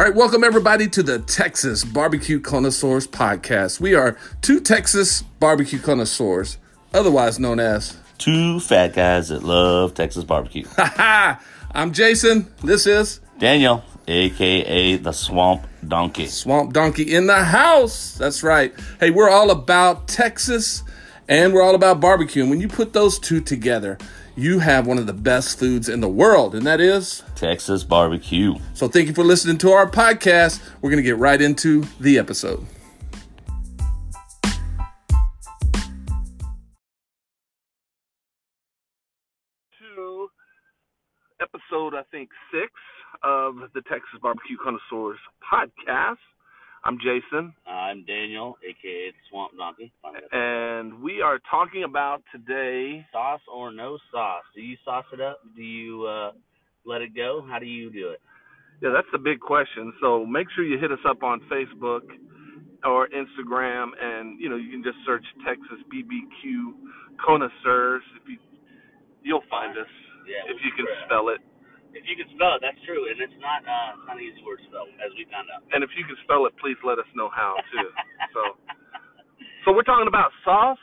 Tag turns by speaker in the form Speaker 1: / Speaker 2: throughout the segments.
Speaker 1: All right, welcome everybody to the Texas Barbecue Connoisseurs podcast. We are two Texas barbecue connoisseurs, otherwise known as.
Speaker 2: Two fat guys that love Texas barbecue.
Speaker 1: I'm Jason. This is
Speaker 2: Daniel, aka the Swamp Donkey.
Speaker 1: Swamp Donkey in the house. That's right. Hey, we're all about Texas and we're all about barbecue. And when you put those two together, you have one of the best foods in the world, and that is
Speaker 2: Texas barbecue.
Speaker 1: So, thank you for listening to our podcast. We're going to get right into the episode. To episode, I think, six of the Texas Barbecue Connoisseurs podcast. I'm Jason.
Speaker 2: I'm Daniel, aka Swamp Donkey.
Speaker 1: And we are talking about today
Speaker 2: sauce or no sauce. Do you sauce it up? Do you uh, let it go? How do you do it?
Speaker 1: Yeah, that's the big question. So make sure you hit us up on Facebook or Instagram, and you know you can just search Texas BBQ Connoisseurs. If you you'll find us
Speaker 2: yeah,
Speaker 1: if you can spell it.
Speaker 2: If you can spell it, that's true, and it's not uh, it's not an easy word to spell, as we found out.
Speaker 1: And if you can spell it, please let us know how too. so, so we're talking about sauce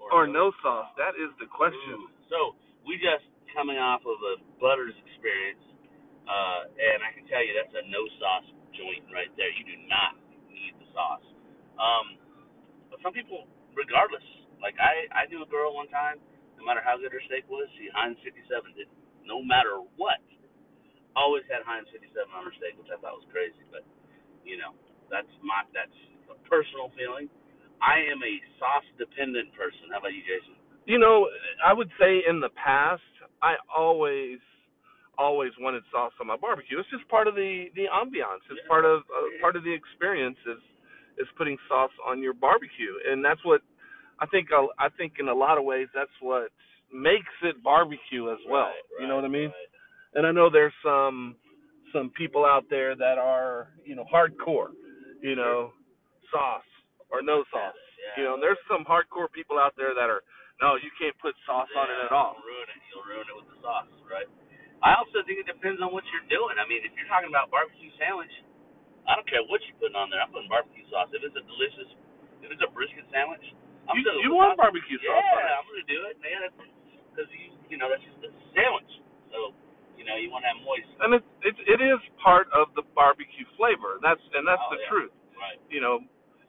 Speaker 1: or, or no, sauce. sauce. That is the question.
Speaker 2: Ooh. So we just coming off of a Butters experience, uh, and I can tell you that's a no sauce joint right there. You do not need the sauce. Um, but some people, regardless, like I, I knew a girl one time. No matter how good her steak was, she Heinz 57 did no matter what always had Heinz 57 on her steak, which I thought was crazy. But you know, that's my that's a personal feeling. I am a sauce dependent person. How about you, Jason?
Speaker 1: You know, I would say in the past, I always always wanted sauce on my barbecue. It's just part of the the ambiance. It's yeah. part of uh, part of the experience is is putting sauce on your barbecue, and that's what I think. Uh, I think in a lot of ways, that's what makes it barbecue as well.
Speaker 2: Right, right,
Speaker 1: you know what I mean?
Speaker 2: Right
Speaker 1: and I know there's some some people out there that are you know hardcore, you know, sauce or no sauce.
Speaker 2: Yeah.
Speaker 1: You know, and there's some hardcore people out there that are no, you can't put sauce
Speaker 2: yeah,
Speaker 1: on it at all.
Speaker 2: You'll ruin it. You'll ruin it with the sauce, right? I also think it depends on what you're doing. I mean, if you're talking about barbecue sandwich, I don't care what you're putting on there. I'm putting barbecue sauce. If it's a delicious, if it's a brisket sandwich, I'm
Speaker 1: you, you want
Speaker 2: sauce.
Speaker 1: barbecue sauce?
Speaker 2: Yeah, I'm gonna do it, man. Because you, you know, that's just a sandwich. So you know, you want to have moist.
Speaker 1: And it it it is part of the barbecue flavor. That's and that's
Speaker 2: oh,
Speaker 1: the
Speaker 2: yeah.
Speaker 1: truth.
Speaker 2: Right.
Speaker 1: You know,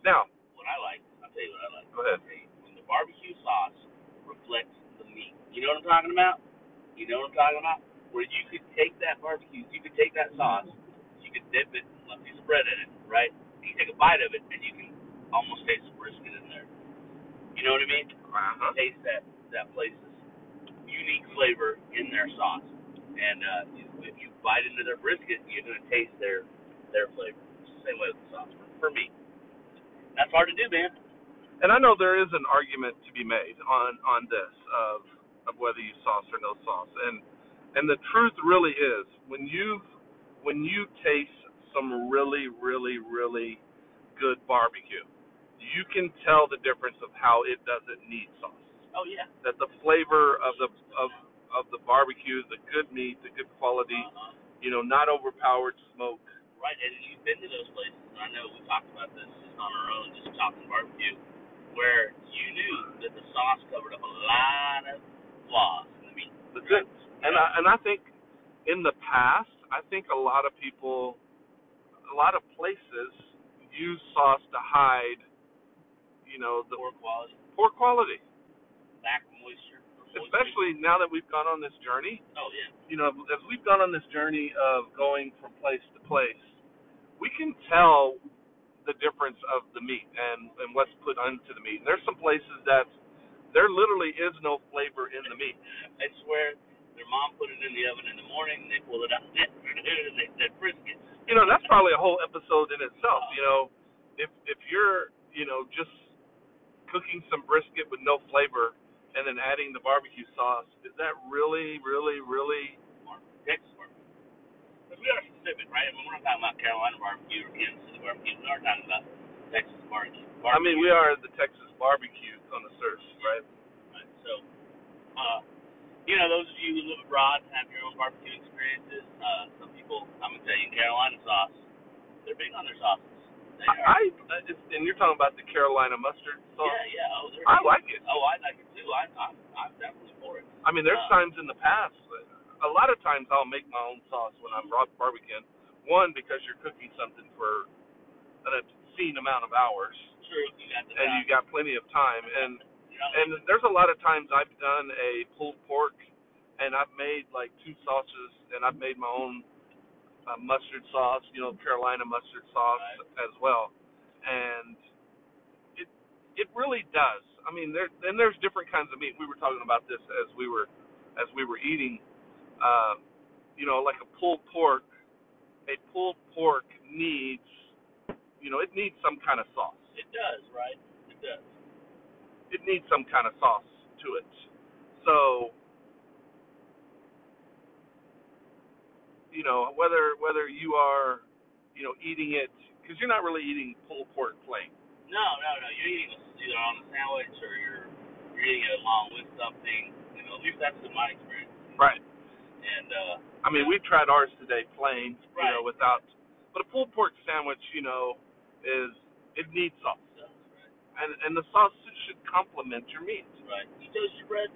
Speaker 1: now.
Speaker 2: What I like, I'll tell you what I like.
Speaker 1: Go ahead.
Speaker 2: When the barbecue sauce reflects the meat. You know what I'm talking about? You know what I'm talking about? Where you could take that barbecue, you could take that sauce, you could dip it, piece of bread in it, right? And you take a bite of it, and you can almost taste the brisket in there. You know what I mean?
Speaker 1: Uh-huh.
Speaker 2: Taste that that place's unique flavor in their sauce and uh, if you bite into their brisket, you're gonna taste their their flavor. It's the same way with the sauce for, for me. That's hard to do, man.
Speaker 1: And I know there is an argument to be made on on this of of whether you sauce or no sauce, and and the truth really is when you when you taste some really really really good barbecue, you can tell the difference of how it doesn't need sauce.
Speaker 2: Oh yeah.
Speaker 1: That the flavor of the of of the barbecue, the good meat, the good quality,
Speaker 2: uh-huh.
Speaker 1: you know, not overpowered smoke.
Speaker 2: Right, and you've been to those places. I know we talked about this just on our own, just talking barbecue, where you knew that the sauce covered up a lot of flaws in the meat.
Speaker 1: That's it. And I and I think in the past, I think a lot of people, a lot of places use sauce to hide, you know, the
Speaker 2: poor quality.
Speaker 1: Poor quality.
Speaker 2: Lack of moisture
Speaker 1: especially now that we've gone on this journey.
Speaker 2: Oh yeah.
Speaker 1: You know, as we've gone on this journey of going from place to place, we can tell the difference of the meat and and what's put onto the meat. And there's some places that there literally is no flavor in the meat.
Speaker 2: I swear, their mom put it in the oven in the morning, they pull it out, and they said brisket.
Speaker 1: You know, that's probably a whole episode in itself. You know, if if you're you know just cooking some brisket with no flavor and then adding the barbecue sauce, is that really, really, really
Speaker 2: Texas barbecue? Because we are specific, right? I mean, we're not talking about Carolina barbecue or Kansas City barbecue. We are talking about Texas barbecue. barbecue.
Speaker 1: I mean, we are the Texas barbecue connoisseurs, right?
Speaker 2: Right. So, uh, you know, those of you who live abroad and have your own barbecue experiences, uh, some people, I'm gonna tell you, Carolina sauce They're big on their sauces.
Speaker 1: I. I and you're talking about the Carolina mustard sauce.
Speaker 2: yeah, yeah. Oh.
Speaker 1: I like it.
Speaker 2: Oh, I like it too. I, I'm, I'm definitely for it.
Speaker 1: I mean, there's
Speaker 2: Uh,
Speaker 1: times in the past. A lot of times I'll make my own sauce when I'm bar- barbecuing. One because you're cooking something for an obscene amount of hours,
Speaker 2: True. You got the.
Speaker 1: and you got plenty of time. And
Speaker 2: know,
Speaker 1: and there's a lot of times I've done a pulled pork, and I've made like two sauces, and I've made my own uh, mustard sauce, you know, Carolina mustard sauce as well, and it it really does. I mean, there and there's different kinds of meat. We were talking about this as we were as we were eating. Uh, you know, like a pulled pork. A pulled pork needs, you know, it needs some kind of sauce.
Speaker 2: it does, right? It does.
Speaker 1: it needs some kind of sauce to it. So, you know, whether whether you are, you know, eating it because you're not really eating pulled pork plain,
Speaker 2: No, no, no. You're eating it either on a sandwich or you're you're eating it along with something. You know, at least that's been my experience.
Speaker 1: right?
Speaker 2: And uh,
Speaker 1: I mean, we've tried ours today plain, you
Speaker 2: Right.
Speaker 1: know, without. But a pulled pork sandwich, you know, is it needs sauce,
Speaker 2: so, right,
Speaker 1: and and the sauce should complement your meat.
Speaker 2: right. You toast your bread?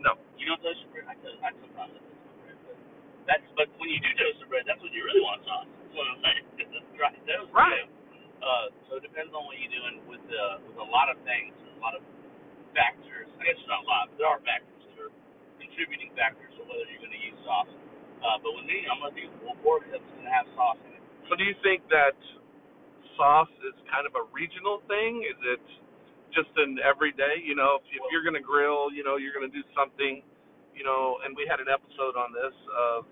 Speaker 1: No,
Speaker 2: You don't toast your bread? I toast. I sometimes I toast my bread, but that's but when you do toast your bread, that's when you really want sauce. That's what I'm saying. It's a dry toast.
Speaker 1: Right.
Speaker 2: Uh, so it depends on what you're doing with uh, with a lot of things, a lot of factors. I guess not a lot, but there are factors that are contributing factors to whether you're going to use sauce. Uh, but with me, I'm going to do pork that's going to have sauce in it.
Speaker 1: So do you think that sauce is kind of a regional thing? Is it just an everyday? You know, if, if you're going to grill, you know, you're going to do something, you know, and we had an episode on this of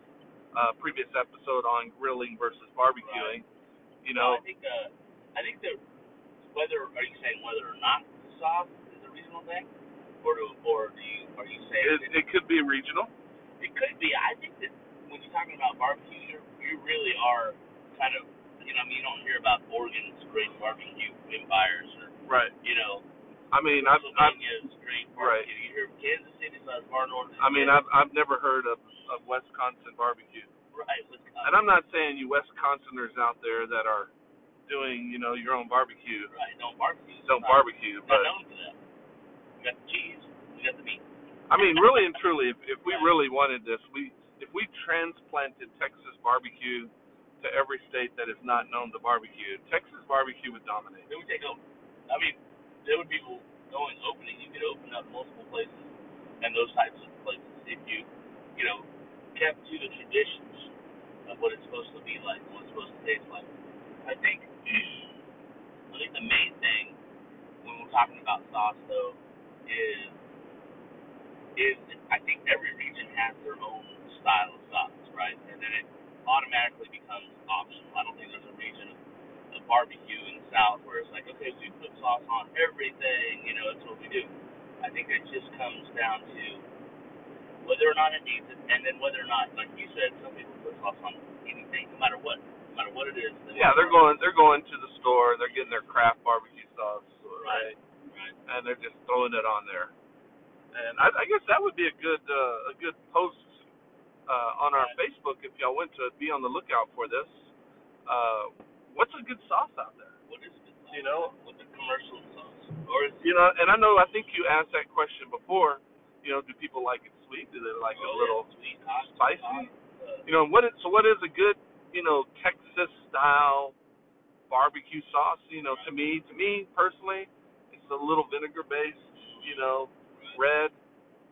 Speaker 1: uh, previous episode on grilling versus barbecuing. You know,
Speaker 2: I think uh, I think that whether are you saying whether or not sauce is a regional thing, or do or do you are you saying
Speaker 1: it, it could be regional.
Speaker 2: it could be? I think that when you're talking about barbecue, you you really are kind of you know I mean you don't hear about Oregon's great barbecue empires or
Speaker 1: Right.
Speaker 2: you know
Speaker 1: I mean, I've, I've
Speaker 2: Pennsylvania's great
Speaker 1: Right.
Speaker 2: You hear Kansas City's as far north. as
Speaker 1: I mean,
Speaker 2: you
Speaker 1: I've I've never heard of of Wisconsin barbecue,
Speaker 2: right. Wisconsin.
Speaker 1: and I'm not saying you Wisconsiners out there that are doing, you know, your own barbecue
Speaker 2: right. Don't barbecue.
Speaker 1: don't
Speaker 2: Not-
Speaker 1: barbecue,
Speaker 2: Not
Speaker 1: but
Speaker 2: known for that. We got the cheese. We got the meat.
Speaker 1: I mean, really and truly, if, if we really wanted this, we if we transplanted Texas barbecue to every state that is not known to barbecue, Texas barbecue would dominate.
Speaker 2: It would take over. I mean, there would be going opening. You could open up multiple places and those types of places if you, you know, kept to the traditions of what it's supposed to be like, and what it's supposed to taste like. I think, I think the main thing when we're talking about sauce though is, is I think every region has their own style of sauce, right? And then it automatically becomes optional. I don't think there's a region of barbecue the where it's like, okay, we put sauce on everything, you know, that's what we do. I think it just comes down to whether or not it needs it, and then whether or not, like you said, some people put sauce on anything, no matter what, no matter what it is. They
Speaker 1: Yeah, they're going they're going to the store, they're getting their Kraft barbecue sauce, right?
Speaker 2: Right.
Speaker 1: And they're just throwing it on there. And I, I guess that would be a good uh, a good post uh, on our
Speaker 2: Right.
Speaker 1: Facebook if y'all went to be on the lookout for this. Uh, what's a good sauce out there?
Speaker 2: What is good?
Speaker 1: You know?
Speaker 2: With the commercial sauce, or is
Speaker 1: You know, and I know I think you asked that question before. You know, do people like it sweet? Do they like it
Speaker 2: oh,
Speaker 1: a little
Speaker 2: sweet, hot,
Speaker 1: spicy?
Speaker 2: hot,
Speaker 1: You know, what is so what is a good, you know, Texas style barbecue sauce? You know, to me, to me personally, it's a little vinegar based, you know, red,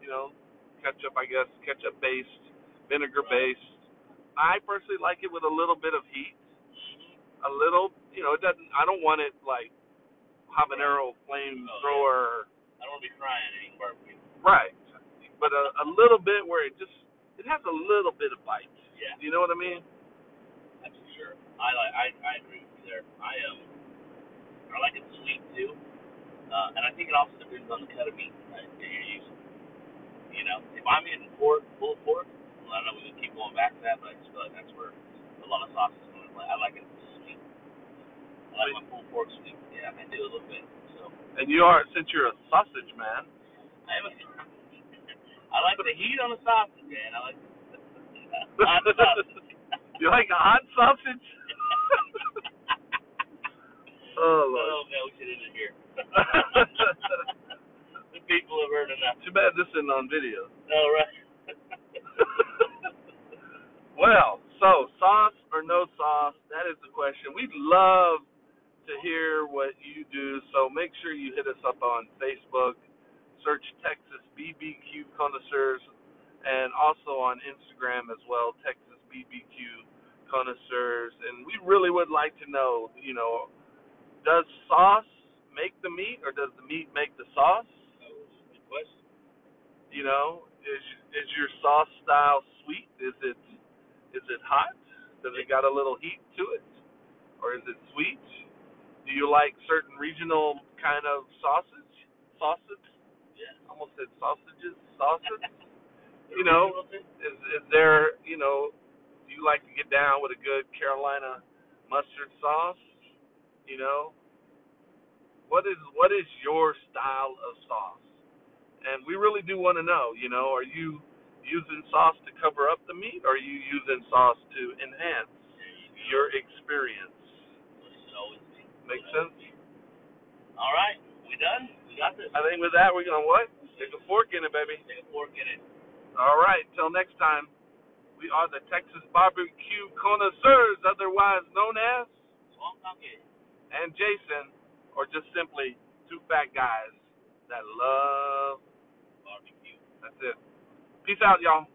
Speaker 1: you know, ketchup, I guess, ketchup based, vinegar based. I personally like it with a little bit of heat. A little, you know, it doesn't I don't want it like habanero flamethrower
Speaker 2: I don't want to be frying eating barbecue.
Speaker 1: right. But a, a little bit where it just it has a little bit of bite.
Speaker 2: Yeah.
Speaker 1: You know what I mean?
Speaker 2: That's for sure. I like. I, I agree with you there. I um. I like it sweet too, uh, and I think it also depends on the cut of meat right, that you're using. You know, if I'm eating pork, pulled pork, well, I don't know we can keep going back to that, but I just feel like that's where a lot of sauces into play. I like it. I my pulled pork sweet. Yeah, I do a little bit. So
Speaker 1: And you are since you're a sausage man.
Speaker 2: I am a. I like the heat on the sausage, man. I like hot sausage.
Speaker 1: you like hot sausage? Oh, Lord.
Speaker 2: Oh, man, we should end it here. the people have heard enough.
Speaker 1: Too bad this isn't on video.
Speaker 2: All right.
Speaker 1: well, so sauce or no sauce? That is the question. We'd love to hear what you do. So make sure you hit us up on Facebook. Search Texas BBQ Connoisseurs, and also on Instagram as well, Texas BBQ Connoisseurs. And we really would like to know, you know, does sauce make the meat, or does the meat make the sauce? You know, is is your sauce style sweet? Is it is it hot? Does it got a little heat to it, or is it sweet? Do you like certain regional kind of sausage? Sausage?
Speaker 2: Yeah.
Speaker 1: Almost said sausages. Sausage. You know, is is there? You know, do you like to get down with a good Carolina mustard sauce? You know, what is what is your style of sauce? And we really do want to know. You know, are you using sauce to cover up the meat, or are you using sauce to enhance your experience?
Speaker 2: What should always be.
Speaker 1: Make sense?
Speaker 2: All right. We done? We got this.
Speaker 1: I think with that we're gonna what? Stick a fork in it, baby.
Speaker 2: Take a fork in it.
Speaker 1: All right. Till next time, we are the Texas Barbecue Connoisseurs, otherwise known as, and Jason, or just simply two fat guys that love.
Speaker 2: Barbecue.
Speaker 1: That's it. Peace out, y'all.